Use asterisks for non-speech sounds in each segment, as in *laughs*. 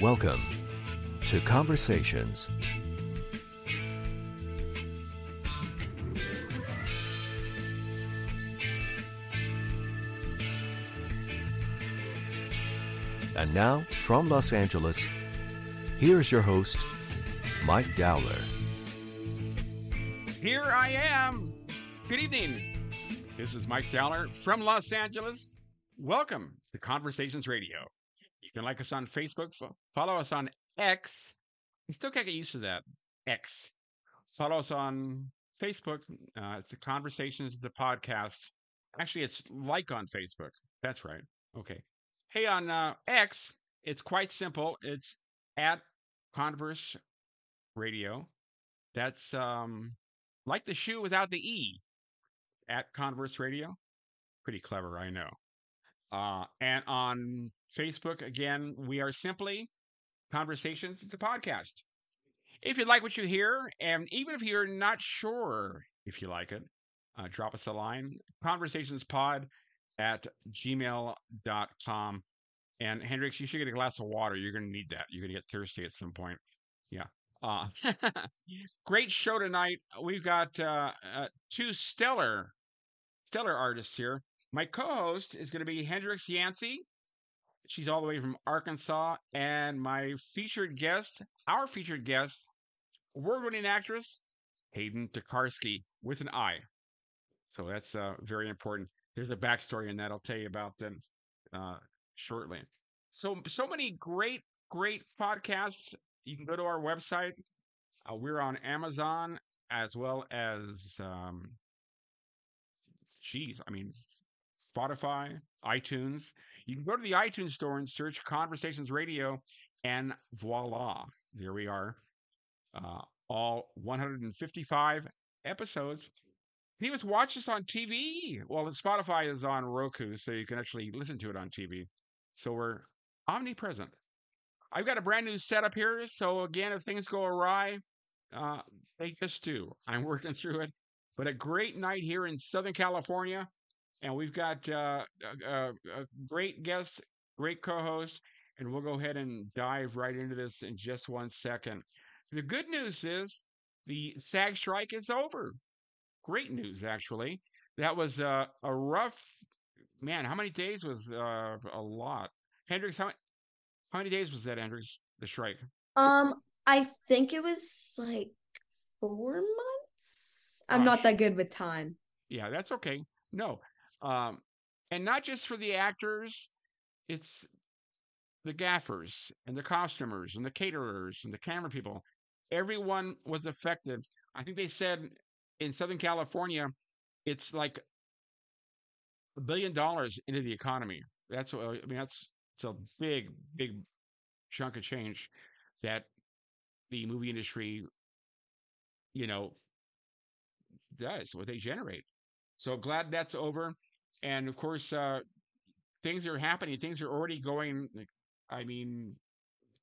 Welcome to Conversations. And now, from Los Angeles, here's your host, Mike Dowler. Here I am. Good evening. This is Mike Dowler from Los Angeles. Welcome to Conversations Radio. You can like us on Facebook, fo- follow us on X. I still can't get used to that. X. Follow us on Facebook. Uh, it's the Conversations, the podcast. Actually, it's like on Facebook. That's right. Okay. Hey, on uh, X, it's quite simple. It's at Converse Radio. That's um, like the shoe without the E at Converse Radio. Pretty clever, I know. Uh, and on Facebook, again, we are simply Conversations, it's a podcast. If you like what you hear, and even if you're not sure if you like it, uh, drop us a line conversationspod at gmail.com. And Hendrix, you should get a glass of water. You're going to need that. You're going to get thirsty at some point. Yeah. Uh, *laughs* great show tonight. We've got uh, uh, two stellar, stellar artists here. My co-host is going to be Hendrix Yancey. She's all the way from Arkansas, and my featured guest, our featured guest, award-winning actress Kayden Tokarski with an I. So that's uh, very important. There's a backstory in that I'll tell you about then uh, shortly. So so many great great podcasts. You can go to our website. Uh, we're on Amazon as well as um, geez, I mean Spotify, iTunes. You can go to the iTunes store and search Conversations Radio, and voila, there we are. Uh, all 155 episodes. He was watch us on TV. Well, Spotify is on Roku, so you can actually listen to it on TV. So we're omnipresent. I've got a brand new setup here. So again, if things go awry, uh, they just do. I'm working *laughs* through it. But a great night here in Southern California, and we've got uh, a, a, a great guest, great co-host, and we'll go ahead and dive right into this in just one second. The good news is the SAG strike is over. Great news, actually. That was uh, a rough man. How many days was uh, a lot? Hendrix, how, how many days was that, Hendrix? The strike? Um, I think it was like four months. I'm Gosh. not that good with time. Yeah, that's okay. No, um, and not just for the actors. It's the gaffers and the costumers and the caterers and the camera people. Everyone was affected. I think they said in Southern California, it's like a billion dollars into the economy. That's what- I mean. That's it's a big, big chunk of change that the movie industry, you know, does what they generate. So glad that's over. And of course, uh, things are happening. Things are already going. I mean,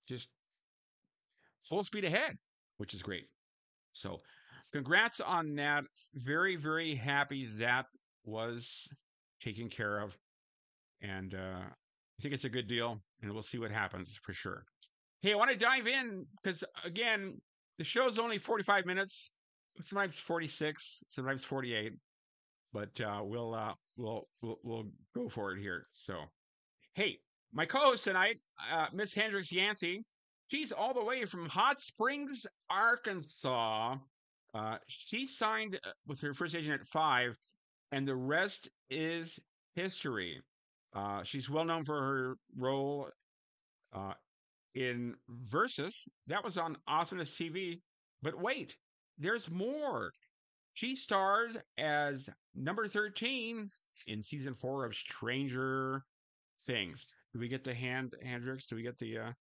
just full speed ahead, which is great. So, congrats on that. Very, very happy that was taken care of. And uh, I think it's a good deal. And we'll see what happens for sure. Hey, I want to dive in because, again, the show's only 45 minutes, sometimes 46, sometimes 48 but uh, we'll uh, we'll we'll we'll go for it here. So, hey, my co-host tonight, uh, Miss Hendrix Yancey, she's all the way from Hot Springs, Arkansas. Uh, she signed uh, with her first agent at five, and the rest is history. Uh, she's well known for her role in Versus. That was on Awesomeness TV. But wait, there's more. She stars as number 13 in season four of Stranger Things. Do we get the hand, Hendrix? Do we get the, uh,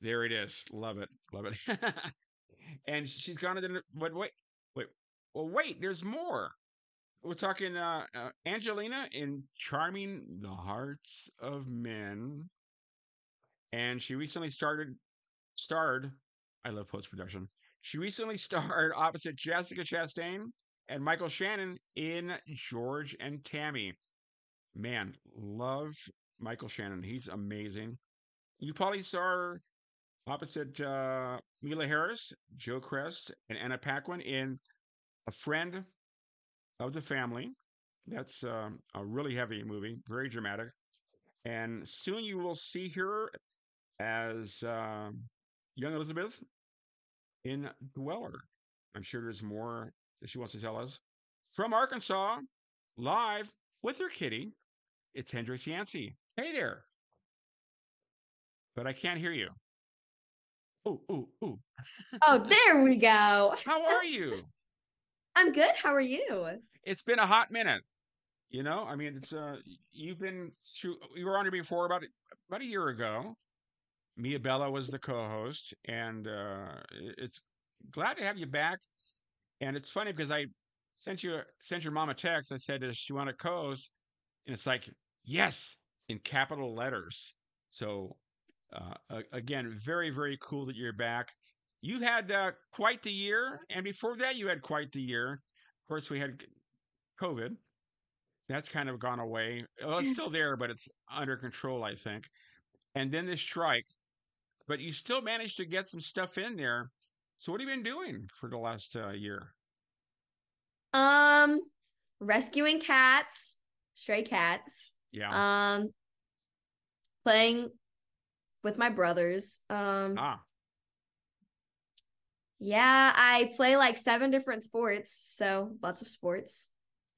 there it is. Love it. Love it. *laughs* and she's gone to the, but wait, wait, well, wait, there's more. We're talking, uh, uh, Angelina in Charming the Hearts of Men. And she recently started, starred, I love post production. She recently starred opposite Jessica Chastain and Michael Shannon in George and Tammy. Man, love Michael Shannon. He's amazing. You probably saw opposite uh, Mila Harris, Joe Crest, and Anna Paquin in A Friend of the Family. That's uh, a really heavy movie, very dramatic. And soon you will see her as uh, young Elizabeth in Dweller. I'm sure there's more that she wants to tell us. From Arkansas, live with her kitty, it's Hendrix Yancey. Hey there. But I can't hear you. Ooh, ooh, ooh. Oh, there we go. *laughs* How are you? I'm good. How are you? It's been a hot minute. You know, I mean, it's uh, you've been through. You were on here before about about a year ago. Mia Bella was the co-host, and uh, it's glad to have you back. And it's funny because I sent you sent your mom a text. I said, "Does she want to co-host?" And it's like, "Yes," in capital letters. So, uh, again, very very cool that you're back. You had uh, quite the year, and before that, you had quite the year. Of course, we had COVID. That's kind of gone away. Well, it's still there, but it's under control, I think. And then this strike, but you still managed to get some stuff in there. So, what have you been doing for the last uh, year? Um, rescuing cats, stray cats. Yeah. Um, playing with my brothers. Um, ah. Yeah, I play like seven different sports, so lots of sports.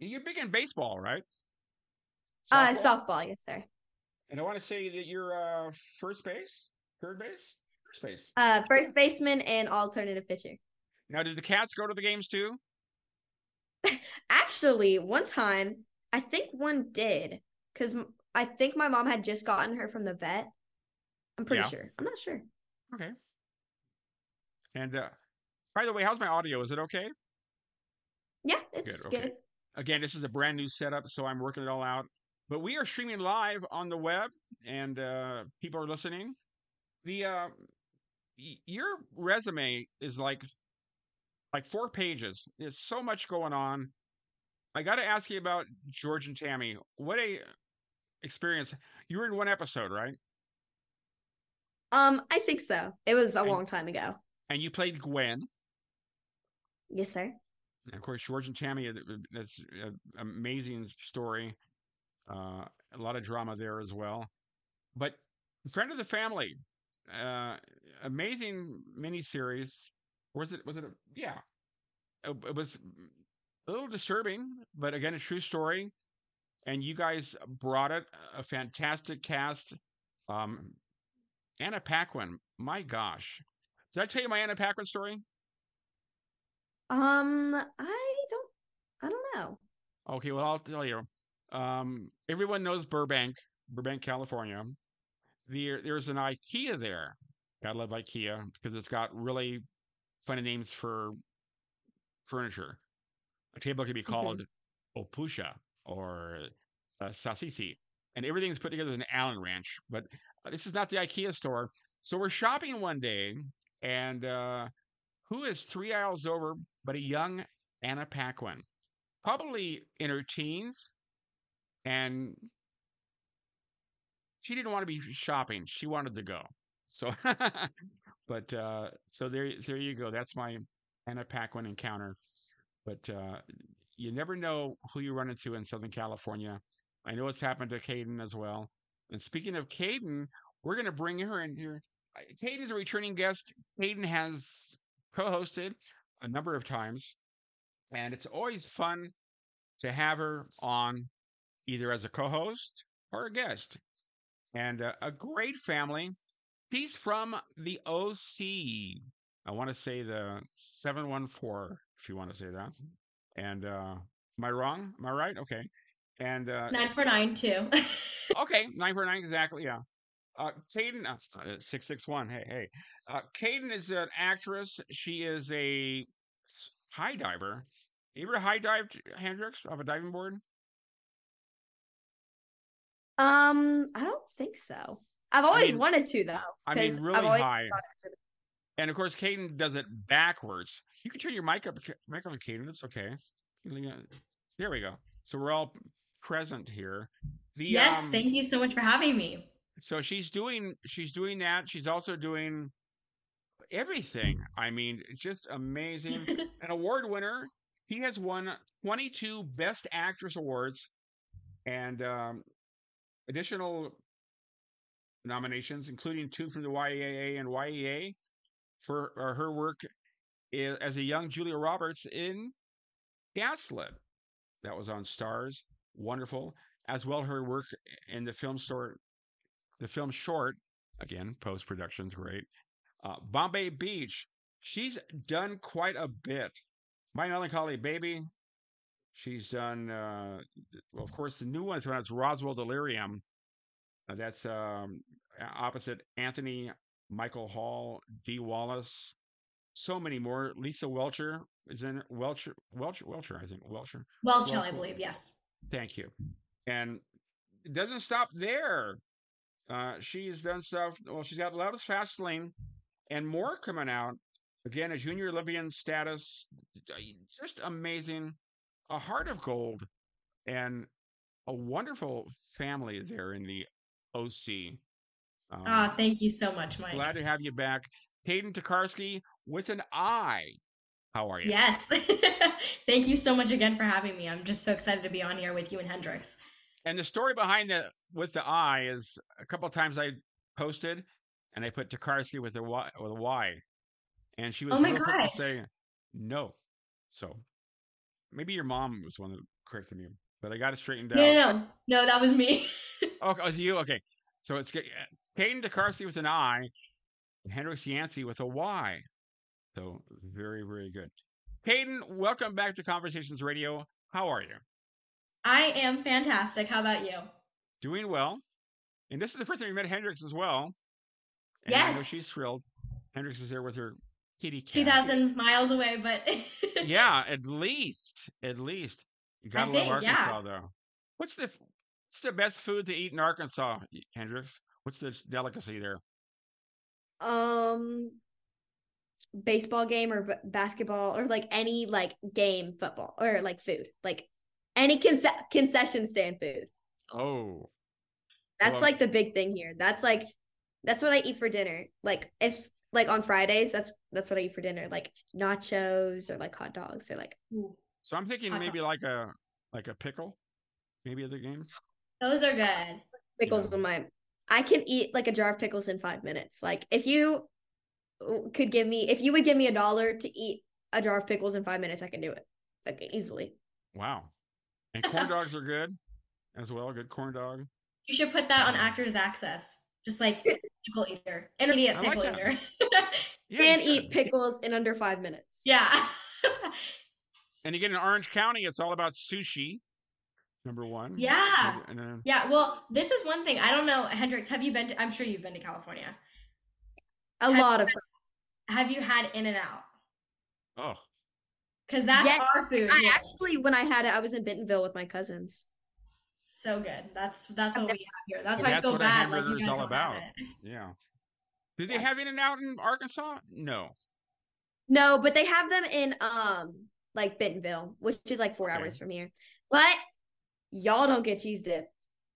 You're big in baseball, right? Uh, softball? Uh, softball, yes, sir. And I want to say that you're uh first base, third base, first base. Uh, first baseman and alternative pitcher. Now, did the cats go to the games too? *laughs* Actually, one time I think one did because I think my mom had just gotten her from the vet. I'm pretty yeah. sure. I'm not sure. Okay. And uh, by the way, how's my audio? Is it okay? Yeah, it's good. Okay. good. Again, this is a brand new setup, so I'm working it all out. But we are streaming live on the web, and uh, people are listening. The uh, your resume is like like four pages. There's so much going on. I got to ask you about George and Tammy. What a experience! You were in one episode, right? Um, I think so. It was a and, long time ago. And you played Gwen. Yes, sir. And of course, George and Tammy. Uh, that's an amazing story. Uh, a lot of drama there as well. But friend of the family, uh, amazing miniseries. Or was it? Was it? A, yeah, it, it was a little disturbing, but again, a true story. And you guys brought it. A fantastic cast. Um, Anna Paquin. My gosh, did I tell you my Anna Paquin story? Um, I don't, I don't know. Okay, well, I'll tell you. Um, everyone knows Burbank, Burbank, California. There, there's an IKEA there. Gotta love IKEA because it's got really funny names for furniture. A table could be called mm-hmm. Opusha or uh, Sasisi, and everything's put together in an Allen wrench. But uh, this is not the IKEA store. So we're shopping one day, and uh, who is three aisles over but a young Anna Paquin, probably in her teens, and she didn't want to be shopping. She wanted to go. So, *laughs* but uh, so there, there you go. That's my Anna Paquin encounter. But uh, you never know who you run into in Southern California. I know it's happened to Kayden as well. And speaking of Kayden, we're going to bring her in here. Kayden's a returning guest. Kayden has co-hosted a number of times, and it's always fun to have her on either as a co-host or a guest. And uh, a great family. She's from the OC. I want to say the 714, if you want to say that. And uh, am I wrong? Am I right? Okay. And uh, 949 too. *laughs* okay, 949 exactly. Yeah. Uh, Kayden, uh, 661. Hey, hey. Uh, Kayden is an actress. She is a high diver. You ever high dived, Hendrix, off a diving board? Um, I don't think so. I've always I mean, wanted to though. I mean, really high. And of course, Kayden does it backwards. You can turn your mic up, mic on, Kayden. It's okay. There we go. So we're all present here. The, yes, um, thank you so much for having me. So she's doing she's doing that. She's also doing everything. I mean, just amazing. *laughs* An award winner. He has won 22 Best Actress awards and um, additional nominations, including two from the YAA and YEA for her work as a young Julia Roberts in Gaslit. That was on STARZ. Wonderful. As well, her work in the film short, the film short, again, post production's great. Uh, Bombay Beach. She's done quite a bit. My Melancholy Baby. She's done, uh, well, of course, the new one's it's Roswell Delirium. Uh, that's um, opposite Anthony Michael Hall, Dee Wallace, so many more. Lisa Welcher is in Welcher, Welcher, Welcher, I think Welcher. Welch Hill, Well- I believe. Yes. Thank you. And it doesn't stop there. Uh, she's done stuff. Well, she's got Love's Fast Lane and more coming out. Again, a junior Olympian status. Just amazing. A heart of gold and a wonderful family there in the OC. Um, Ah, thank you so much, Mike. glad to have you back. Kayden Tokarski with an I. How are you? Yes. *laughs* thank you so much again for having me. I'm just so excited to be on here with you and Hendrix. And the story behind the with the I is a couple of times I posted and I put Tokarski with a Y with a Y. And she was Oh my real quick to gosh. say no. So maybe your mom was one that corrected me, but I got it straightened out. no, no, no, that was me. *laughs* Oh, oh it was you? Okay. So it's Kayden uh, Tokarski with an I and Hendrix Yancey with a Y. So very, very good. Kayden, welcome back to Conversations Radio. How are you? I am fantastic. How about you? doing well. And this is the first time we met Hendrix as well. And I know Yes. she's thrilled. Hendrix is there with her kitty cat. 2,000 miles away, but *laughs* Yeah, at least. At least. You gotta I love think, yeah. Arkansas though. What's the what's the best food to eat in Arkansas, Hendrix? What's the delicacy there? Um, baseball game or b- basketball or like any like game football or like food, like any conce- concession stand food. Oh. That's Well- like the big thing here. That's like that's what I eat for dinner. Like if like on Fridays, that's that's what I eat for dinner. Like nachos or like hot dogs or like So I'm thinking maybe dogs. like a like a pickle, maybe at the game. those are good. pickles Yeah. in my I can eat like a jar of pickles in five minutes. Like if you could give me if you would give me a dollar to eat a jar of pickles in five minutes, I can do it. Like easily. Wow. And corn *laughs* dogs are good as well. Good corn dog. You should put that on Actors Access. Just like *laughs* pickle eater, intermediate I pickle that. eater. *laughs* Yeah, Can you eat pickles in under five minutes. yeah. *laughs* And you get in Orange County, it's all about sushi. Number one. Yeah. And then, yeah. Well, this is one thing. I don't know, Hendrix, have you been to, I'm sure you've been to California. A Have- lot of Have you had In and Out? oh, Because that's Yes, our food. I here. actually when I had it, I was in Bentonville with my cousins. So good. That's that's what we have here. That's Well, why I feel what bad. Like you is guys all don't about. have it. yeah. Do they have In and Out in Arkansas? No. No, but they have them in um like Bentonville, which is like four Okay. hours from here. But y'all don't get cheese dip.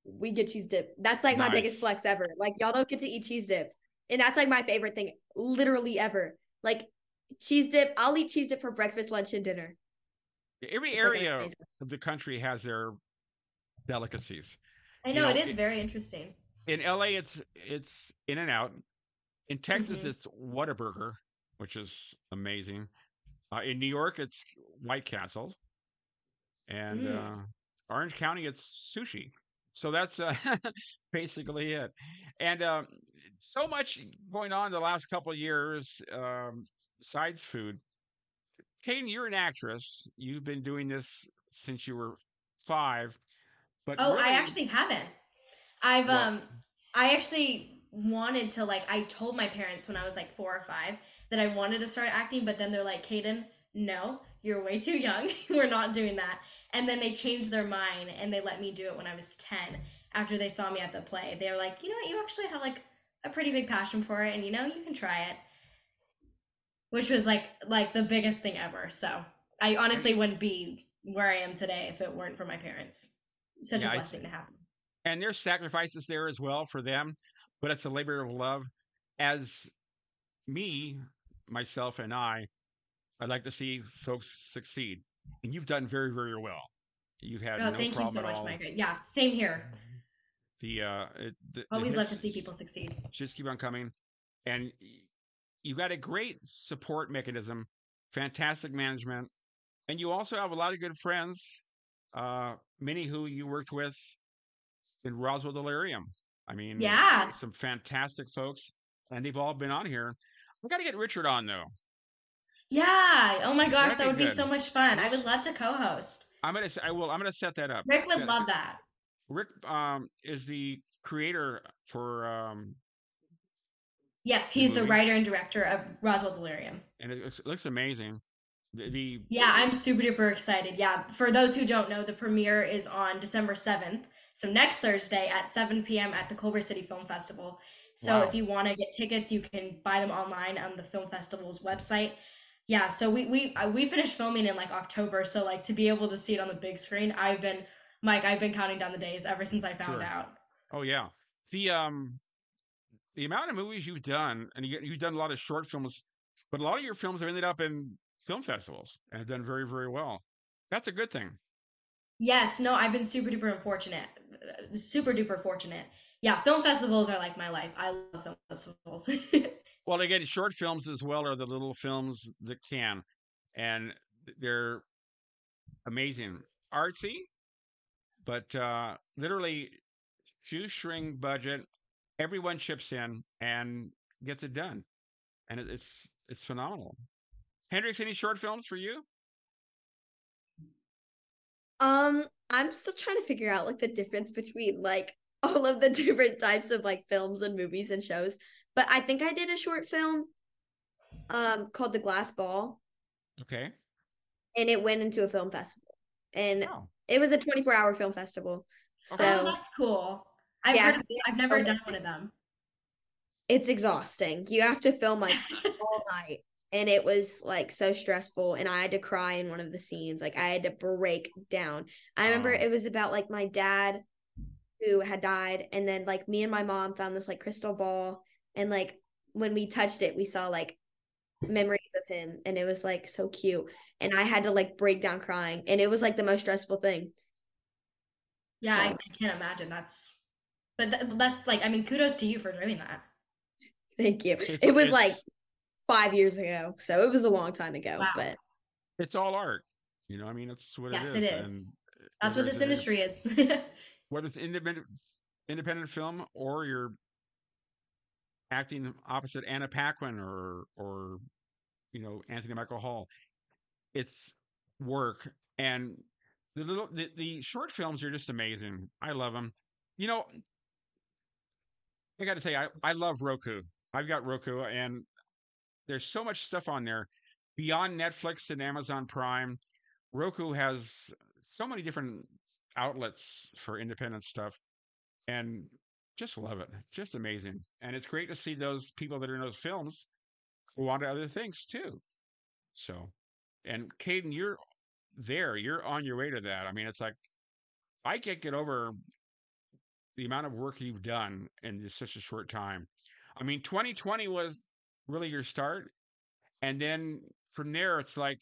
We get cheese dip. That's like my biggest Nice. flex ever. Like y'all don't get to eat cheese dip. And that's like my favorite thing literally ever. Like cheese dip, I'll eat cheese dip for breakfast, lunch, and dinner. Every It's, area amazing. of the country has their delicacies. I You know, know, it is it- very interesting. In LA, it's it's In and Out. In Texas, Mhm. it's Whataburger, which is amazing. Uh, in New York, it's White Castle, and Mm. uh, Orange County, it's sushi. So that's uh, *laughs* basically it. And um, so much going on the last couple of years um, besides food. Kane, you're an actress. You've been doing this since you were five. But Oh, really- I actually haven't. I've What? um I actually wanted to like I told my parents when I was like 4 or 5 that I wanted to start acting, but then they're like, "Kayden, no, you're way too young. *laughs* We're not doing that." And then they changed their mind and they let me do it when I was 10 after they saw me at the play. They were like, "You know what? You actually have like a pretty big passion for it and you know, you can try it." Which was like like the biggest thing ever. So, I honestly wouldn't be where I am today if it weren't for my parents. Such Yeah, a I- blessing to have them. and there's sacrifices there as well for them, but it's a labor of love. As me, myself and I, I'd like to see folks succeed, and you've done very, very well. You've had Oh, no thank you so much. Micah. Yeah, same here. The uh, it, the, the Always love to see people succeed. Just keep on coming, and you got a great support mechanism, fantastic management, and you also have a lot of good friends. Uh, many who you worked with in Roswell Delirium. I mean, Yeah. some fantastic folks, and they've all been on here. We got to get Richard on though. Yeah. Oh my gosh, That'd that be would be good. so much fun. I would love to co-host. I'm gonna. I will. I'm gonna set that up. Rick would love that. Rick um, is the creator for um, Yes, he's the movie. writer and director of Roswell Delirium. and it, it looks amazing. The, the Yeah, I'm super duper excited. Yeah, for those who don't know, the premiere is on December 7th. So next Thursday at 7 p.m. at the Culver City Film Festival. So Wow. if you want to get tickets, you can buy them online on the film festival's website. Yeah, so we we uh, we finished filming in like October, so like to be able to see it on the big screen, I've been Mike, I've been counting down the days ever since I found Sure. out. Oh yeah, the um, the amount of movies you've done, and you, you've done a lot of short films, but a lot of your films have ended up in film festivals and have done very very well. That's a good thing. Yes, no, I've been super duper unfortunate. Super duper fortunate. Yeah, film festivals are like my life. I love film festivals. *laughs* Well, again, short films as well are the little films that can, and they're amazing, artsy, but uh, literally shoestring budget. Everyone chips in and gets it done, and it's it's phenomenal. Hendrix, any short films for you? Um, I'm still trying to figure out like the difference between like *laughs* all of the different types of like films and movies and shows. But I think I did a short film um called The Glass Ball Okay. and it went into a film festival. And Oh, it was a 24-hour film festival. Okay. oh, So that's cool. I've, Yeah, heard so of it. I've never done one of them. it's exhausting. You have to film like *laughs* all night. And it was like so stressful. And I had to cry in one of the scenes. Like I had to break down. I remember it was about like my dad who had died. And then like me and my mom found this like crystal ball. And like when we touched it, we saw like memories of him. And it was like so cute. And I had to like break down crying. And it was like the most stressful thing. Yeah, I, So- I can't imagine. That's, but th- that's like, I mean, kudos to you for doing that. Thank you. It's- it was like five years ago. So it was a long time ago. Wow. But it's all art. You know, I mean, it's what Yes, it it is. is. and That's what this it's- industry is. *laughs* whether it's independent independent film or you're acting opposite Anna Paquin or or you know Anthony Michael Hall, it's work and the little the, the short films are just amazing. I love them. You know, I got to tell you, I, I love Roku. I've got Roku, and there's so much stuff on there beyond Netflix and Amazon Prime. Roku has so many different outlets for independent stuff and just love it. Just amazing. And it's great to see those people that are in those films go on to other things too. So, and Kayden, you're there. You're on your way to that. I mean, it's like, I can't get over the amount of work you've done in just such a short time. I mean, 2020 was really your start. And then from there, it's like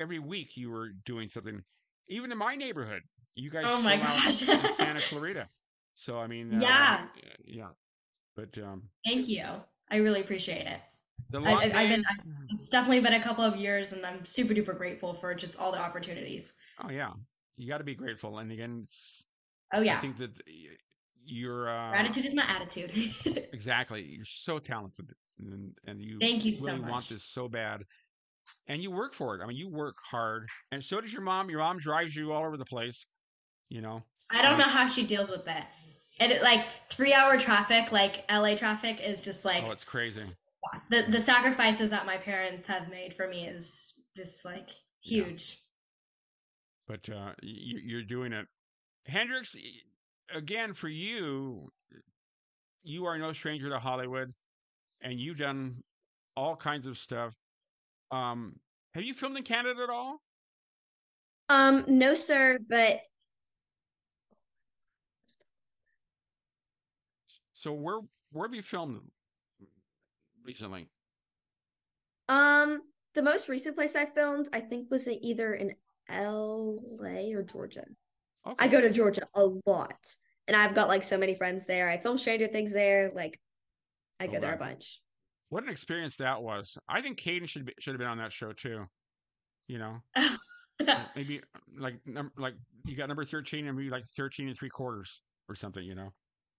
every week you were doing something. Even in my neighborhood, you guys Oh my gosh. Santa *laughs* Clarita. So I mean, uh, Yeah. yeah. But um, Thank you. I really appreciate it. the long I- I've been- It's definitely been a couple of years, and I'm super duper grateful for just all the opportunities. oh yeah, you got to be grateful. And again, it's, Oh yeah, I think that you're uh, gratitude is my attitude. *laughs* exactly. You're so talented, and, and you Thank you so really want this so bad, and you work for it. I mean, you work hard, and so does your mom. Your mom drives you all over the place. You know, I don't know how she deals with that. And it, like three hour traffic, like LA traffic, is just like oh, it's crazy. the the sacrifices that my parents have made for me is just like Yeah. huge. but uh, you, you're doing it. Hendrix, again, for you, you are no stranger to Hollywood, and you've done all kinds of stuff. Um, have you filmed in Canada at all? Um, no, sir, but So where where have you filmed recently? Um, the most recent place I filmed, I think, was either in L.A. or Georgia. Okay. I go to Georgia a lot, and I've got like so many friends there. I film Stranger Things there. Like, I go there a bunch. What an experience that was. I think Kayden should be, should have been on that show too. You know, *laughs* maybe like num- like you got number thirteen and maybe like thirteen and three quarters or something. You know,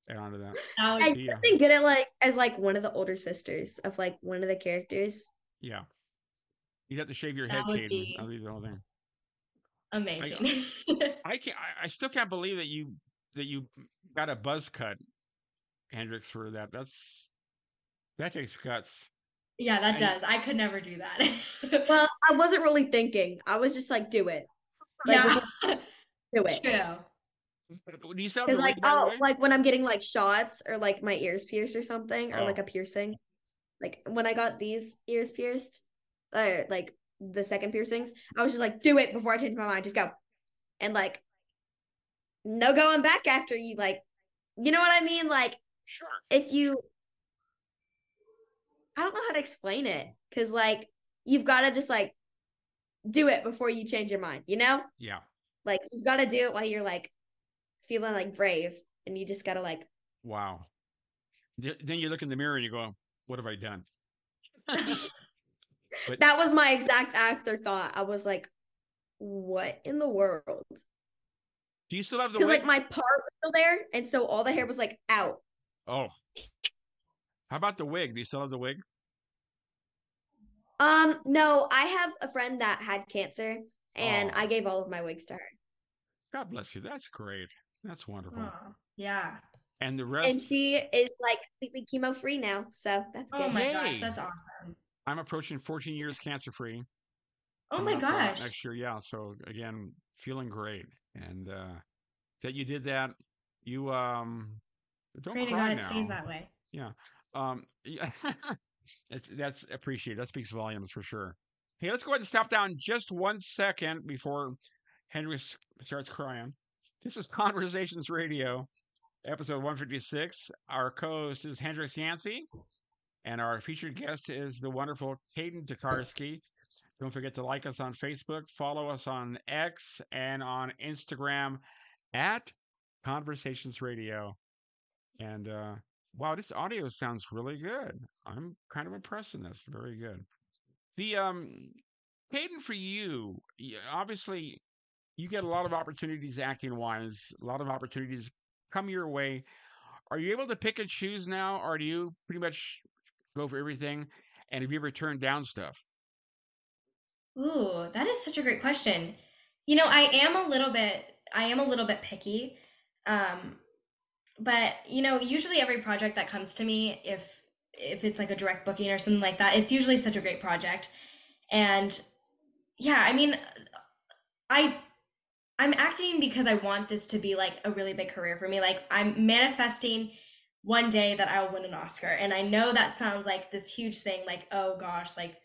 add on to that. Oh, would I Yeah. been good at like as like one of the older sisters of like one of the characters. Yeah, you have to shave your That head, Kayden. be- That'll be the whole thing. Amazing. *laughs* I can't. I, I still can't believe that you that you got a buzz cut, Hendrix, for that. That's that takes guts. yeah, that I- does. I could never do that. *laughs* Well, I wasn't really thinking. I was just like, do it, like, yeah, do it. true. Do you still have Because the like wig, by the oh way? like when I'm getting like shots or like my ears pierced or something or Oh. like a piercing, like when I got these ears pierced, or like the second piercings, I was just like, do it before I change my mind. Just go, and like, no going back after you like, you know what I mean? Like Sure. if you, I don't know how to explain it because like you've got to just like do it before you change your mind. You know, Yeah. like you've got to do it while you're like feeling like brave, and you just got to like. Wow. Then you look in the mirror and you go, "What have I done?" *laughs* but That was my exact afterthought. I was like, what in the world? do you still have the Because like my part was still there, and so all the hair was like out. oh. How about the wig? Do you still have the wig? Um, no, I have a friend that had cancer, and Oh. I gave all of my wigs to her, God bless you. That's great. That's wonderful. Aw, yeah. And the rest, and she is like completely chemo free now, so that's good. Oh my Yay. gosh, that's awesome. I'm approaching 14 years cancer free. Oh my gosh. Next year, yeah. So again, feeling great, and uh that you did that. You um, don't Pray to cry God it stays that way. Yeah. Um, yeah, *laughs* that's that's appreciated. That speaks volumes for sure. Hey, let's go ahead and stop down just one second before Henry starts crying. This is Conversations Radio, episode 156. Our co-host is Hendrix Yancey, and our featured guest is the wonderful Kayden Tokarski. Don't forget to like us on Facebook, follow us on X and on Instagram at Conversations Radio. And uh, wow, this audio sounds really good. I'm kind of impressed in this. Very good. The um, Kayden, for you, obviously, you get a lot of opportunities acting wise. A lot of opportunities come your way. Are you able to pick and choose now, or do you pretty much go for everything? And have you ever turned down stuff? Ooh, that is such a great question. You know, I am a little bit I am a little bit picky. Um but you know, usually every project that comes to me if if it's like a direct booking or something like that, it's usually such a great project. And yeah, I mean I I'm acting because I want this to be like a really big career for me. Like I'm manifesting one day that I'll win an Oscar. And I know that sounds like this huge thing like oh gosh, like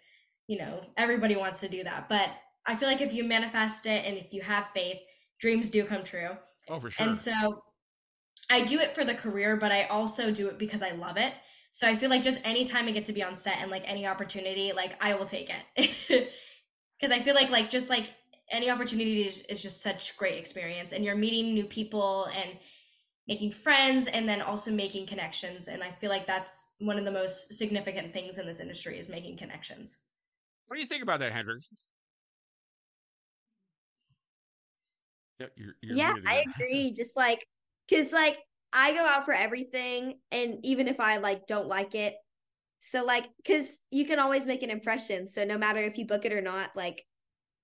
you know, everybody wants to do that. But I feel like if you manifest it and if you have faith, dreams do come true. Oh, for sure. And so I do it for the career, but I also do it because I love it. So I feel like just anytime I get to be on set and like any opportunity, like I will take it. *laughs* Cause I feel like like just like any opportunity is, is just such great experience and you're meeting new people and making friends and then also making connections. And I feel like that's one of the most significant things in this industry is making connections. what do you think about that, Hendrix? Yep, you're, you're yeah, I agree. Just like, cause like I go out for everything, and even if I like don't like it, so like, cause you can always make an impression. So no matter if you book it or not, like,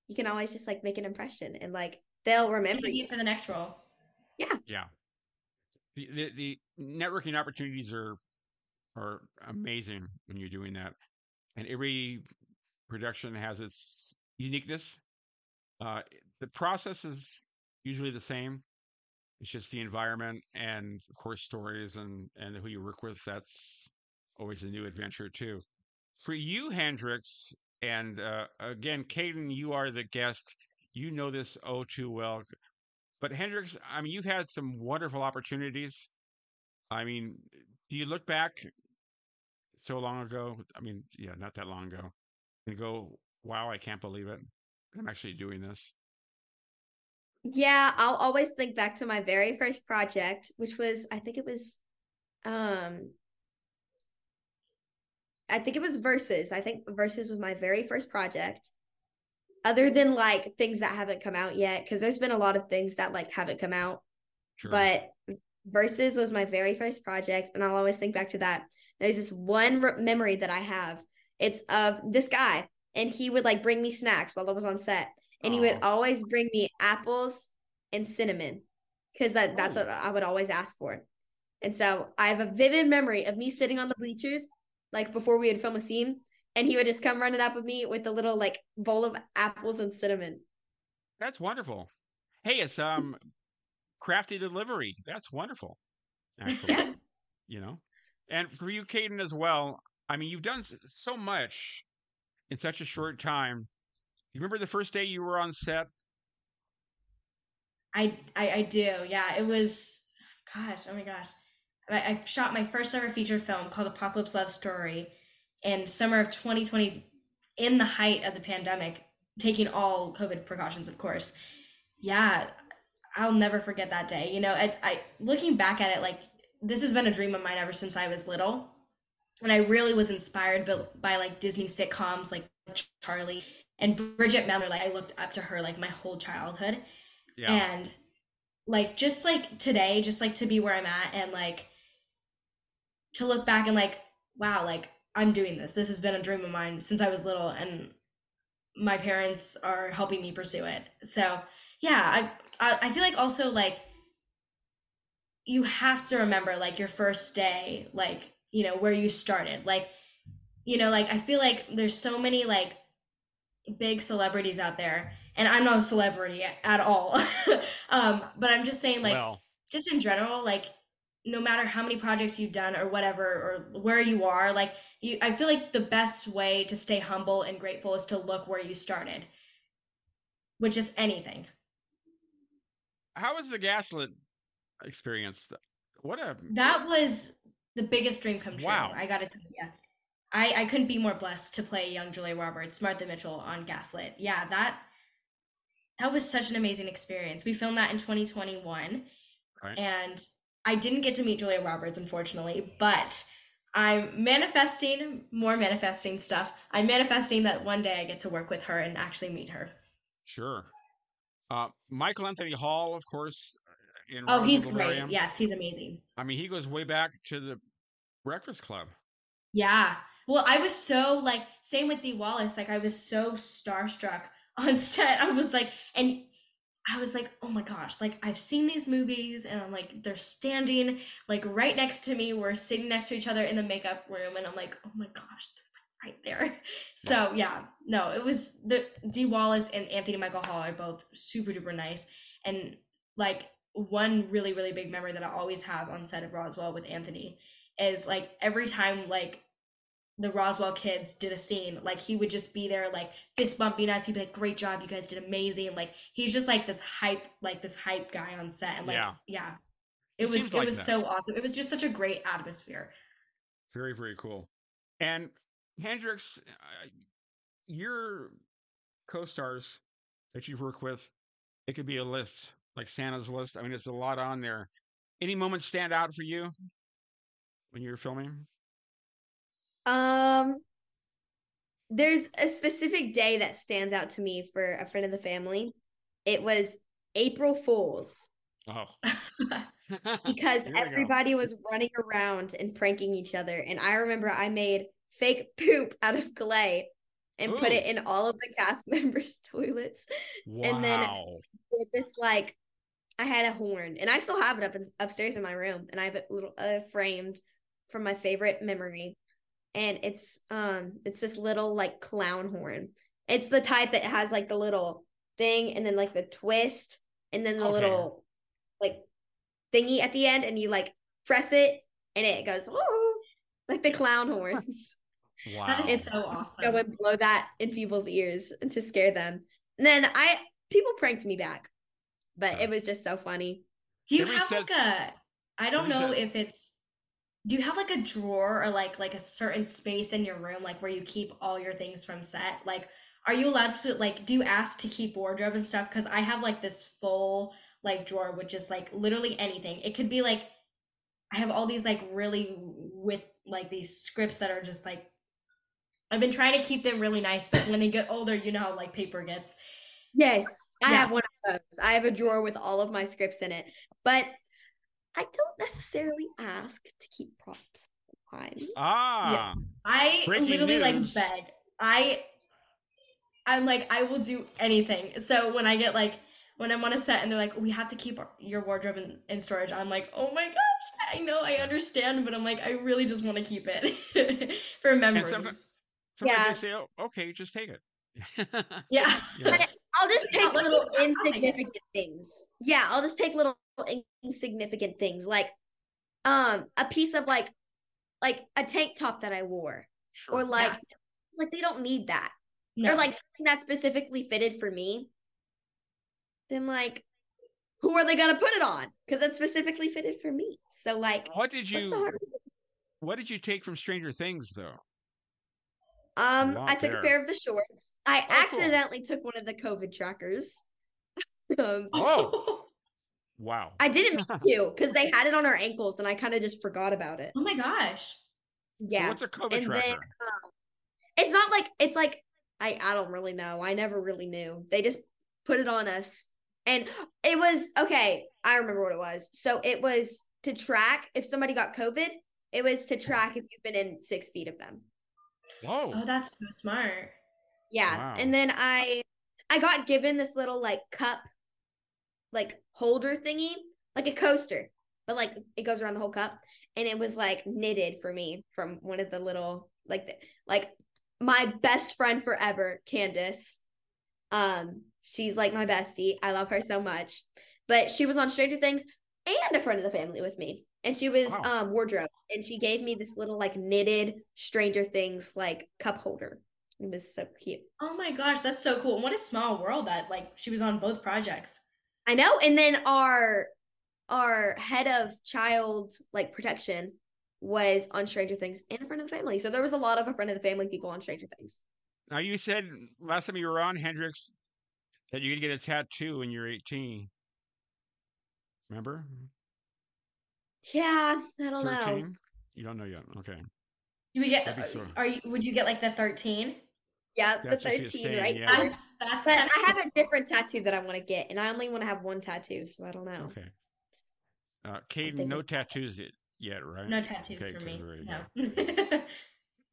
you can always just like make an impression, and like they'll remember you. for the next role. Yeah. Yeah. The, the the networking opportunities are are amazing when you're doing that. And every production has its uniqueness. Uh the process is usually the same. It's just the environment and of course stories and and who you work with that's always a new adventure too. For you Hendrix and uh again Kayden you are the guest. You know this oh too well. But Hendrix, I mean, you've had some wonderful opportunities. I mean, do you look back so long ago? I mean, yeah, not that long ago. and go, "Wow, I can't believe it! I'm actually doing this." Yeah, I'll always think back to my very first project, which was I think it was um I think it was Versus. I think Versus was my very first project. Other than like things that haven't come out yet, because there's been a lot of things that like haven't come out. Sure. But Versus was my very first project, and I'll always think back to that. There's this one re- memory that I have. It's of this guy, and he would like bring me snacks while I was on set, and he would oh. always bring me apples and cinnamon, because that, that's Oh. what I would always ask for. And so I have a vivid memory of me sitting on the bleachers, like before we would film a scene, and he would just come running up with me with a little like bowl of apples and cinnamon. That's wonderful. Hey, it's um crafty delivery. That's wonderful. Actually, Yeah. you know, and for you, Kayden, as well. I mean, you've done so much in such a short time. You remember the first day you were on set? I, I I do. Yeah, it was. Gosh, oh my gosh, I, I shot my first ever feature film called Apocalypse Love Story in summer of 2020, in the height of the pandemic, taking all COVID precautions, of course. Yeah, I'll never forget that day. You know, it's I looking back at it, like this has been a dream of mine ever since I was little, and I really was inspired by, by like Disney sitcoms like Charlie and Bridgit Mendler. Like I looked up to her like my whole childhood Yeah. and like just like today just like to be where i'm at and like to look back and like wow like i'm doing this. This has been a dream of mine since i was little and my parents are helping me pursue it. So yeah i i, I feel like also like you have to remember like your first day like you know where you started. Like you know like i feel like there's so many like big celebrities out there and i'm not a celebrity at all. *laughs* Um but i'm just saying like well, just in general like no matter how many projects you've done or whatever or where you are like you i feel like the best way to stay humble and grateful is to look where you started with just anything how was the gaslit experience? What a that was the biggest dream come true Wow. i gotta tell you i i couldn't be more blessed to play young julia roberts martha mitchell on gaslit yeah that that was such an amazing experience we filmed that in 2021 Right. and I didn't get to meet Julia Roberts, unfortunately, but I'm manifesting more manifesting stuff. I'm manifesting that one day I get to work with her and actually meet her. sure. Uh, Michael Anthony Hall, of course. In Oh, he's great. Yes, he's amazing. I mean, he goes way back to the Breakfast Club. Yeah. Well, I was so like, same with Dee Wallace. Like, I was so starstruck *laughs* on set. I was like, and I was like, oh my gosh, like I've seen these movies and I'm like, they're standing like right next to me. We're sitting next to each other in the makeup room and I'm like, oh my gosh, they're right there. *laughs* So yeah, no, it was the Dee Wallace and Anthony Michael Hall are both super duper nice. And like one really, really big memory that I always have on set of Roswell with Anthony is like every time like the Roswell kids did a scene, like he would just be there like fist bumping us. He'd be like, "Great job, you guys did amazing!" Like he's just like this hype, like this hype guy on set, and like Yeah. yeah, it was seems it like was that. so awesome. It was just such a great atmosphere. Very, very cool. And Hendrix, uh, your co-stars that you've worked with, it could be a list, like Santa's list. I mean, it's a lot on there. Any moments stand out for you when you're filming? Um, there's a specific day that stands out to me for a friend of the family. It was April Fools Oh, *laughs* because Here we go. everybody was running around and pranking each other. And I remember I made fake poop out of clay and put it in all of the cast *laughs* members' toilets. Wow. And then- Wow. With this like, I had a horn, and I still have it up in, upstairs in my room, and I have it little uh, framed from my favorite memory. And it's um, it's this little like clown horn. It's the type that has like the little thing, and then like the twist, and then the Okay. little like thingy at the end, and you like press it, and it goes oh, like the clown horns. wow. That is It's- so awesome. Go and blow that in people's ears to scare them. And then I people pranked me back, but it was just so funny. Do you Every have like a? I don't know set- if it's do you have like a drawer or like like a certain space in your room like where you keep all your things from set? Like are you allowed to like do you ask to keep wardrobe and stuff cuz I have like this full like drawer with just like literally anything. It could be like I have all these like really with like these scripts that are just like I've been trying to keep them really nice, but when they get older, you know how like paper gets. Yes, I Yeah. have one of those. I have a drawer with all of my scripts in it, but I don't necessarily ask to keep props sometimes. Ah, I literally news. like beg. I I'm like I will do anything. So when I get like when I'm on a set and they're like, we have to keep our, your wardrobe in, in storage, I'm like, oh my gosh, I know, I understand, but I'm like, I really just want to keep it *laughs* for memories. sometimes- sometimes Yeah. they say, oh, "Okay, just take it." yeah. *laughs* Yeah. I'll just take like, little I'll take it. insignificant things. Yeah, I'll just take little insignificant things like um a piece of like like a tank top that I wore Sure. or like it's like they don't need that. No. Or like something that's specifically fitted for me. Then like who are they gonna put it on? Because that's specifically fitted for me. So like what did you What did you take from Stranger Things though? Um, I took there. a pair of the shorts. I Oh, cool. accidentally took one of the COVID trackers. *laughs* um, Oh. *laughs* Wow. I didn't mean *laughs* to because they had it on our ankles, and I kind of just forgot about it. oh my gosh. So Yeah, what's a COVID and tracker? then um, it's not like it's like I I don't really know. I never really knew. They just put it on us, and it was okay. I remember what it was. So it was to track if somebody got COVID. It was to track if you've been in six feet of them. Whoa. Oh, that's so smart. Yeah. Wow. And then I I got given this little like cup like holder thingy, like a coaster, but like it goes around the whole cup and it was like knitted for me from one of the little like the, like my best friend forever, Candace. Um she's like my bestie. I love her so much. But she was on Stranger Things and a friend of the family with me. And she was Wow. um wardrobe and she gave me this little like knitted Stranger Things like cup holder. It was so cute. Oh my gosh, that's so cool. What a small world that like she was on both projects. I know. And then our our head of child like protection was on Stranger Things and a friend of the family. So there was a lot of a friend of the family people on Stranger Things. Now you said last time you were on Hendrix that you could get a tattoo when you're 18. Remember? Yeah, I don't know. 13? You don't know yet. Okay. You would get That'd be so- are you would you get like the 13? Yeah, That's the 13 right yeah. That's that's But I have a different tattoo that I want to get, and I only want to have one tattoo, so I don't know. Okay. Uh, Kayden, no about tattoos yet, yet, right? no tattoos Okay, for me. very No. *laughs*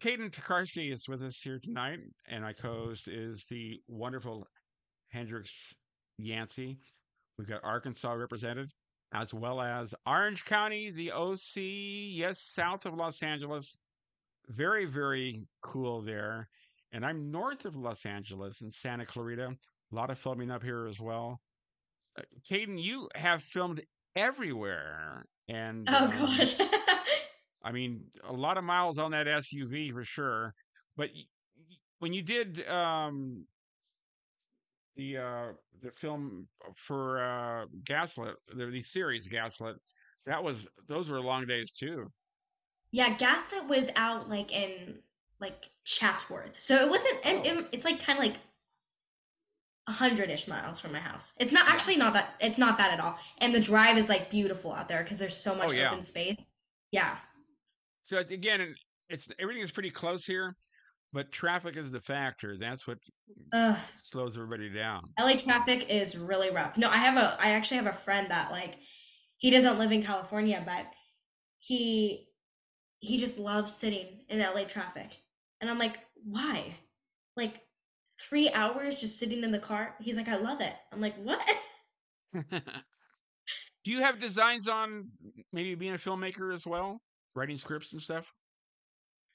Kayden Tokarski is with us here tonight, and my co-host is the wonderful Hendrix Yancey. We've got Arkansas represented, as well as Orange County, the OC, yes, south of Los Angeles. Very, very cool there. And I'm north of Los Angeles in Santa Clarita. A lot of filming up here as well. Uh, Kayden, you have filmed everywhere, and oh um, gosh. *laughs* I mean, a lot of miles on that SUV for sure. But y- y- when you did um, the uh, the film for uh, Gaslit, the, the series Gaslit, that was those were long days too. yeah, Gaslit was out like in like Chatsworth. So it wasn't and Oh. it- it's like kind of like a hundred ish miles from my house. It's not actually not that it's not bad at all. And the drive is like beautiful out there because there's so much Oh, yeah. open space. Yeah. So it's- again, it's everything is pretty close here, but traffic is the factor. That's what Ugh. slows everybody down. LA traffic is really rough. No, I have a I actually have a friend that like he doesn't live in California, but he he just loves sitting in LA traffic. And I'm like, why? Like three hours just sitting in the car? He's like, I love it. I'm like, what? *laughs* *laughs* Do you have designs on maybe being a filmmaker as well, writing scripts and stuff?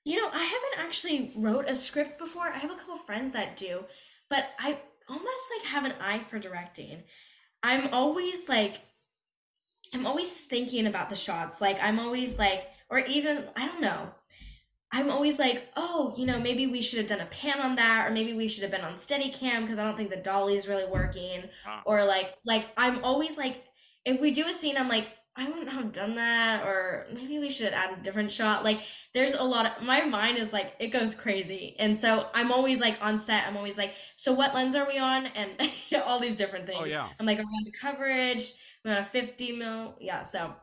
You know, I haven't actually wrote a script before. I have a couple friends that do, but I almost like have an eye for directing. I'm always like I'm always thinking about the shots. Like I'm always like or even I don't know. I'm always like, "Oh, you know, maybe we should have done a pan on that or maybe we should have been on steady cam because I don't think the dolly is really working." Ah. Or like like I'm always like if we do a scene I'm like I wouldn't have done that, or maybe we should add a different shot. Like, there's a lot of my mind is like it goes crazy, and so I'm always like on set. I'm always like, so what lens are we on, and *laughs* all these different things. Oh yeah. I'm like, we on the coverage? I'm on a 50 mil. Yeah, so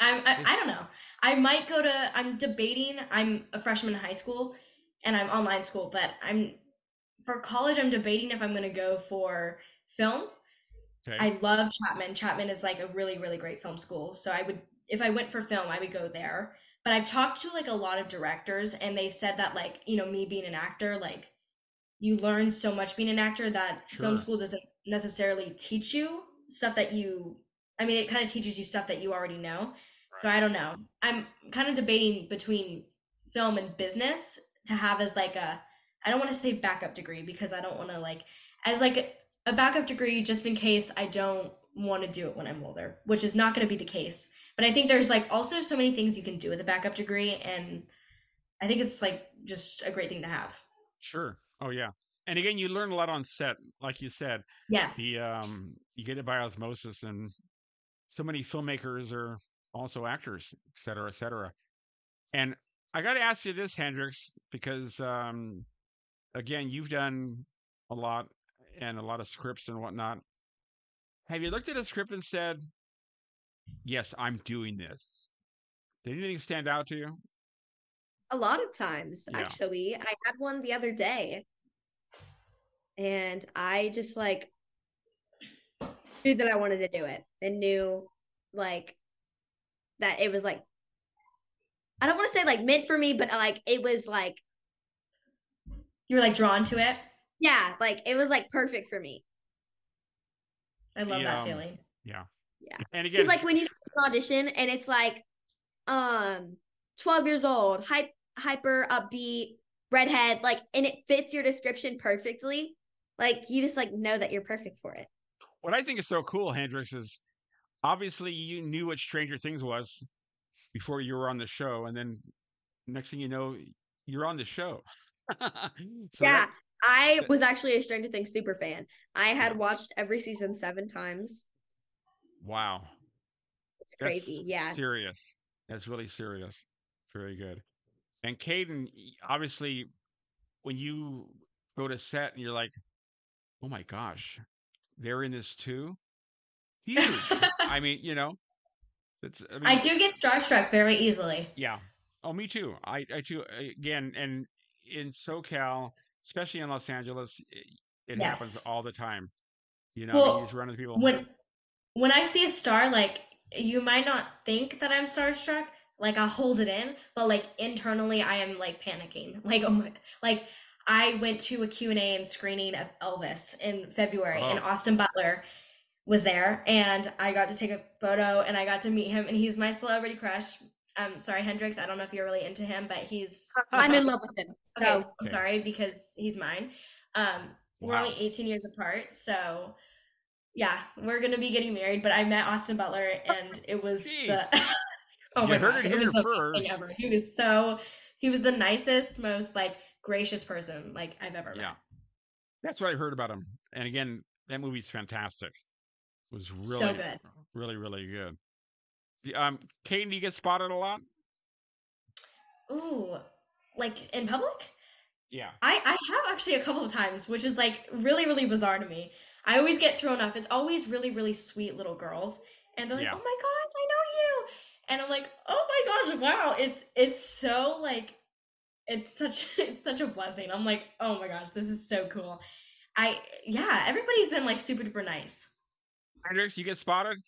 I'm I, I don't know. I might go to. I'm debating. I'm a freshman in high school, and I'm online school, but I'm for college. I'm debating if I'm gonna go for film Okay. I love Chapman. Chapman is like a really, really great film school. So I would, if I went for film, I would go there. But I've talked to like a lot of directors and they said that like, you know, me being an actor, like you learn so much being an actor that film school doesn't necessarily teach you stuff that you, I mean, it kind of teaches you stuff that you already know. So I don't know. I'm kind of debating between film and business to have as like a, I don't want to say backup degree because I don't want to like, as like a backup degree just in case I don't want to do it when I'm older, which is not going to be the case. But I think there's like also so many things you can do with a backup degree, and I think it's like just a great thing to have. Sure. Oh yeah. And again, you learn a lot on set, like you said. Yes. The um, you get it by osmosis, and so many filmmakers are also actors, et cetera, et cetera. And I got to ask you this, Hendrix, because um, again, you've done a lot and a lot of scripts and whatnot. Have you looked at a script and said, "Yes, I'm doing this"? Did anything stand out to you? A lot of times, Yeah. actually. I had one the other day. And I just like knew that I wanted to do it and knew like that it was like I don't want to say like meant for me, but like it was like you were like drawn to it. yeah, like it was like perfect for me. I love The, that feeling. Yeah. Yeah. And again, Because like when you see an audition and it's like, um, twelve years old, hype, hyper, upbeat, redhead, like, and it fits your description perfectly. Like you just like know that you're perfect for it. what I think is so cool, Hendrix, is obviously you knew what Stranger Things was before you were on the show, and then next thing you know, you're on the show. *laughs* so yeah, that- I that- was actually a Stranger Things super fan. I had watched every season seven times. wow, It's that's crazy. Yeah. serious. That's really serious. Very good. And Kayden, obviously, when you go to set and you're like, "Oh my gosh, they're in this too," huge. I *laughs* mean, you know, it's. I, mean, I do get starstruck very easily. Yeah. Oh, me too. I, I too. Uh, again, and in SoCal, especially in Los Angeles, it, it happens all the time. You know, I Well, you just run into people. when when I see a star, like you might not think that I'm starstruck. Like I'll hold it in, but like internally, I am like panicking. *laughs* Like oh my, like I went to a Q and A and screening of Elvis in February, and Oh. Austin Butler was there, and I got to take a photo, and I got to meet him, and he's my celebrity crush. Um, sorry, Hendrix. I don't know if you're really into him, but he's *laughs* I'm in love with him. Okay, So I'm Okay. sorry because he's mine. Um, we're Wow. only 18 years apart, so yeah, we're gonna be getting married. But I met Austin Butler, and it was the *laughs* oh You my heard gosh, it it was the best thing first. ever. He was so he was the nicest, most like gracious person like I've ever met. yeah, that's what I heard about him. And again, that movie's fantastic. Was really So good. really, really good. Um, Kayden, do you get spotted a lot? Ooh, like in public? Yeah. I I have actually a couple of times, which is like really really bizarre to me. I always get thrown off. It's always really really sweet little girls, and they're like, Yeah. "Oh my gosh, I know you," and I'm like, "Oh my gosh, wow!" It's it's so like, it's such *laughs* it's such a blessing. I'm like, "Oh my gosh, this is so cool." I yeah, everybody's been like super duper nice. Hendrix, you get spotted?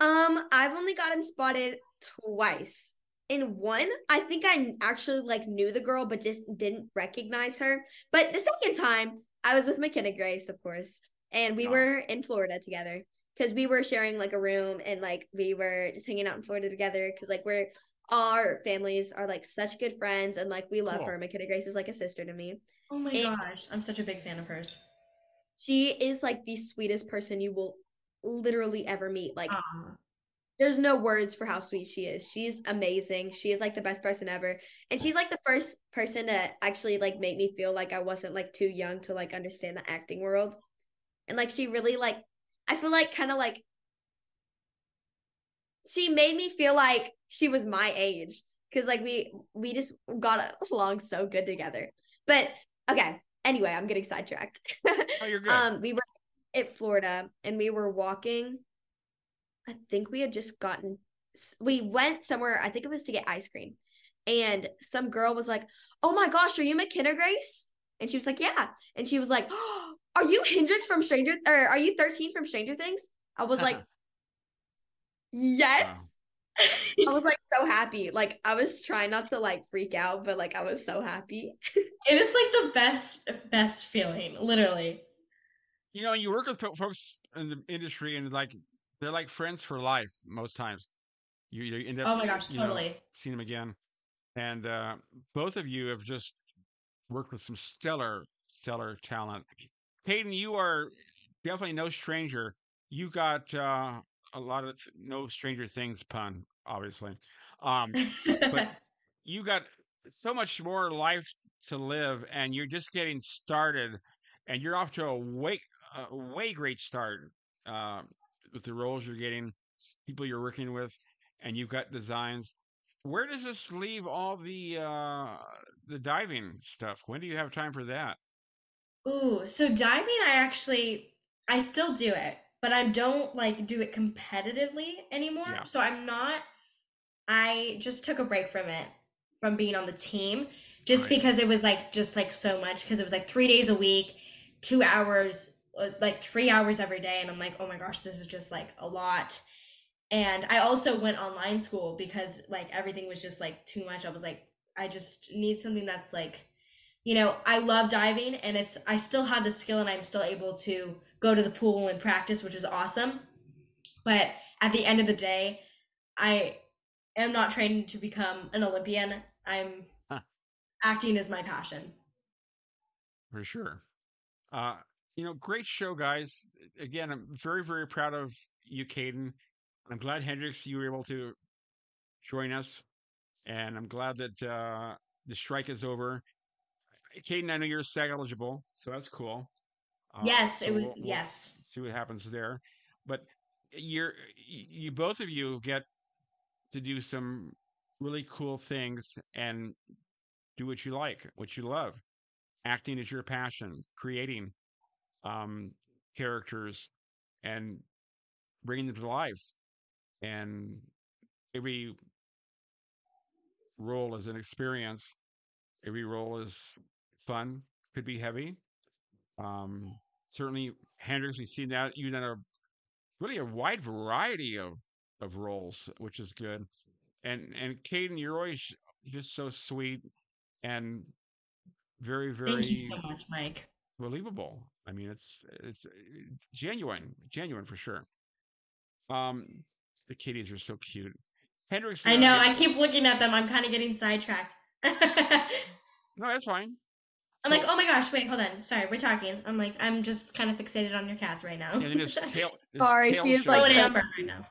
Um, I've only gotten spotted twice. In one, I think I actually like knew the girl, but just didn't recognize her. But the second time, I was with McKenna Grace, of course, and we Oh. were in Florida together because we were sharing like a room and like we were just hanging out in Florida together because like we're our families are like such good friends and like we love Cool. her. McKenna Grace is like a sister to me. Oh my And- gosh, I'm such a big fan of hers. She is like the sweetest person you will literally ever meet. Like there's no words for how sweet she is. She's amazing. She is like the best person ever. And she's like the first person to actually like make me feel like I wasn't like too young to like understand the acting world. And like she really like I feel like kind of like she made me feel like she was my age because like we we just got along so good together. But okay, anyway, I'm getting sidetracked. Oh, you're *laughs* good. um, we were at Florida and we were walking. I think we had just gotten. We went somewhere. I think it was to get ice cream, and some girl was like, "Oh my gosh, are you McKenna Grace?" And she was like, "Yeah," and she was like, oh, *gasps* "Are you Hendrix from Stranger or are you 13 from Stranger Things?" I was like, *laughs* "Yes." *laughs* I was like so happy. Like I was trying not to like freak out, but like I was so happy. *laughs* It is like the best best feeling, literally. you know, you work with folks in the industry, and like they're like friends for life most times. You, you end up, Oh my gosh, you know, totally. seeing them again, and uh, both of you have just worked with some stellar, stellar talent. Kayden, you are definitely no stranger. You got uh, a lot of no stranger things pun, obviously. Um, but *laughs* you got so much more life to live and you're just getting started and you're off to a way a way great start uh, with the roles you're getting people you're working with and you've got designs. Where does this leave all the uh the diving stuff? When do you have time for that? Ooh, so diving, I actually, I still do it, but I don't like do it competitively anymore. Yeah. So I'm not, I just took a break from it, from being on the team, just Right. because it was like, just like so much, because it was like three days a week, two hours, uh, like three hours every day. And I'm like, oh my gosh, this is just like a lot. And I also went online school because like everything was just like too much. I was like, I just need something that's like, you know, I love diving and it's I still have the skill and I'm still able to go to the pool and practice, which is awesome. But at the end of the day, I am not training to become an Olympian. I'm Huh. acting is my passion. for sure uh you know great show guys again i'm very very proud of you Kayden i'm glad hendrix you were able to join us and i'm glad that uh the strike is over Kayden i know you're sag eligible so that's cool uh, Yes, it so was- we'll- we'll yes. see what happens there. But you're you both of you get to do some really cool things and do what you like what you love. Acting is your passion creating um characters and bringing them to life. And every role is an experience. Every role is fun could be heavy um certainly hendrix we've seen that you've done a really a wide variety of of roles which is good and and Kayden, you're always just so sweet and very very Thank you so much, Mike. believable. I mean, it's it's uh, genuine, genuine for sure. Um, the kitties are so cute. Hendrix, I uh, know, I keep looking at them. I'm kind of getting sidetracked. *laughs* No, that's fine. Like, So- like, oh my gosh, wait, hold on. Sorry, we're talking. I'm like, I'm just kind of fixated on your cats right now. yeah, just *laughs* tail. this Sorry, tail she is, show- like, so- Amber right now.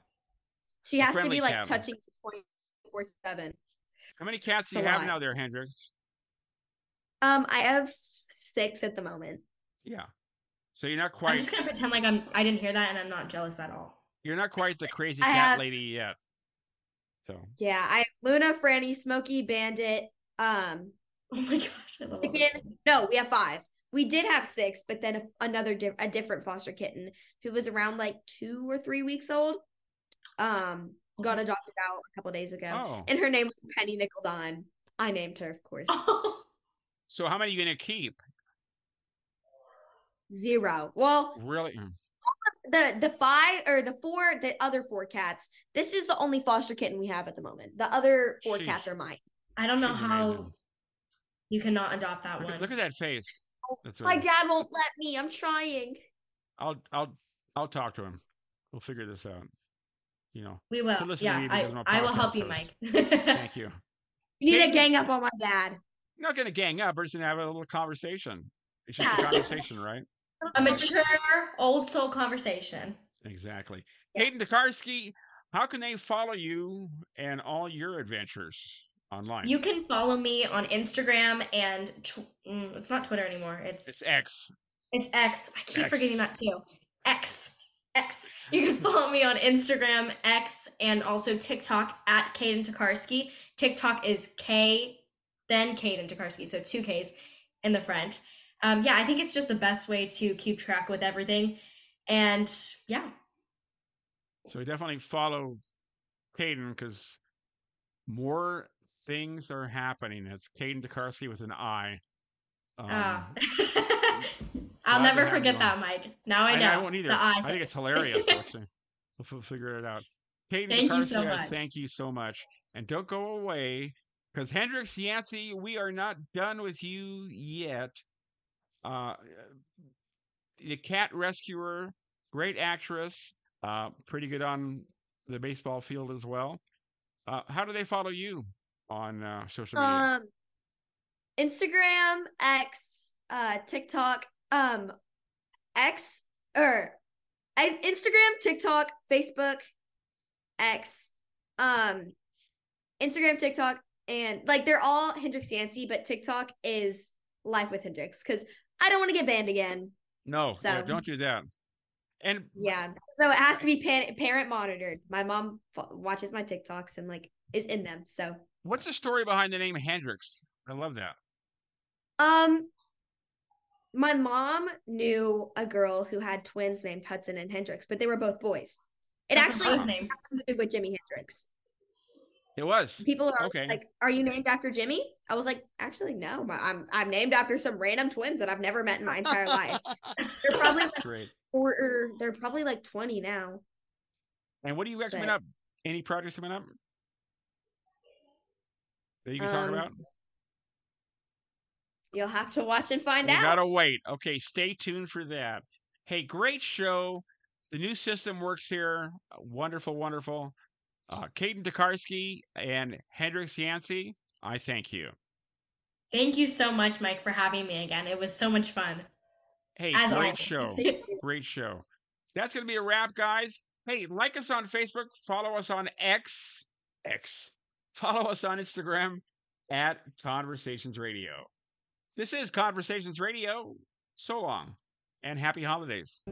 She has to be like cat. touching 24 7. How many cats do you have lot. now, there, Hendrix? Um, I have six at the moment. Yeah. So you're not quite. I'm just gonna pretend like I'm. I didn't hear that, and I'm not jealous at all. you're not quite the crazy *laughs* cat have- lady yet. So Yeah, I have Luna, Franny, Smokey, Bandit. Um, *laughs* Oh my gosh, I love Again, no, we have five. We did have six, but then a, another di- a different foster kitten who was around like two or three weeks old, um, got Awesome. adopted out a couple days ago, oh, and her name was Penny Nickel Dime. I named her, of course. *laughs* so how many are you gonna keep? Zero. Well, Really? Mm. the the five or the four, the other four cats. This is the only foster kitten we have at the moment. The other four Sheesh. cats are mine. I don't know She's how amazing. You cannot adopt that Look, one. look at that face. That's My right. dad won't let me. I'm trying. I'll I'll I'll talk to him. We'll figure this out. You know. we will. to to Yeah, I, I will help you, host. Mike. Thank you. *laughs* You need to gang up on my dad. I'm not gonna gang up. We're just gonna have a little conversation. It's just a conversation, right? *laughs* A mature, old soul conversation. Exactly. Yeah. Hayden Tokarski, how can they follow you and all your adventures online? You can follow me on Instagram and tw- mm, it's not Twitter anymore. It's it's X. It's X. I keep X. forgetting that too. X X. You can follow me on Instagram, X, and also TikTok at Kayden Tokarski. TikTok is K, then Kayden Tokarski, so two Ks in the front. Um, yeah, I think it's just the best way to keep track with everything. And yeah. So definitely follow Kayden because more things are happening. It's Kayden Tokarski with an I. Um, Ah. *laughs* I'll never forget you that. Mike. Now I I, know. I won't either. I I think it's hilarious, actually. We'll figure it out. Kayden Thank you so I much. Thank you so much. And don't go away because Hendrix Yancey, we are not done with you yet. Uh, the cat rescuer, great actress, uh, pretty good on the baseball field as well. Uh, how do they follow you on uh, social media? Um, Instagram, X, uh, TikTok, um, X or I, Instagram, TikTok, Facebook, X, um, Instagram, TikTok, and like they're all Hendrix Yancey, but TikTok is Life with Hendrix because I don't want to get banned again. no, yeah, so- don't do that. And Yeah, so it has to be pan- parent monitored. My mom fo- watches my TikToks and like is in them. So, what's the story behind the name Hendrix? I love that. um, my mom knew a girl who had twins named Hudson and Hendrix, but they were both boys. It That's actually fun name. to do with Jimi Hendrix. It was. People are Okay. like, "Are you named after Jimmy?" I was like, "Actually, no. I'm I'm named after some random twins that I've never met in my entire life. *laughs* They're probably That's like, great. Or, or they're probably like 20 now. And what do you guys coming up? Any projects coming up that you can talk Um, about? You'll have to watch and find We out. gotta wait. Okay, stay tuned for that. Hey, great show. The new system works here. Wonderful, wonderful. Uh, Kayden Tokarski and Hendrix Yancey, I thank you. Thank you so much, Mike, for having me again. It was so much fun. Hey, As great show. *laughs* Great show. That's going to be a wrap, guys. Hey, like us on Facebook, follow us on X, X, follow us on Instagram at Conversations Radio. This is Conversations Radio. So long and happy holidays.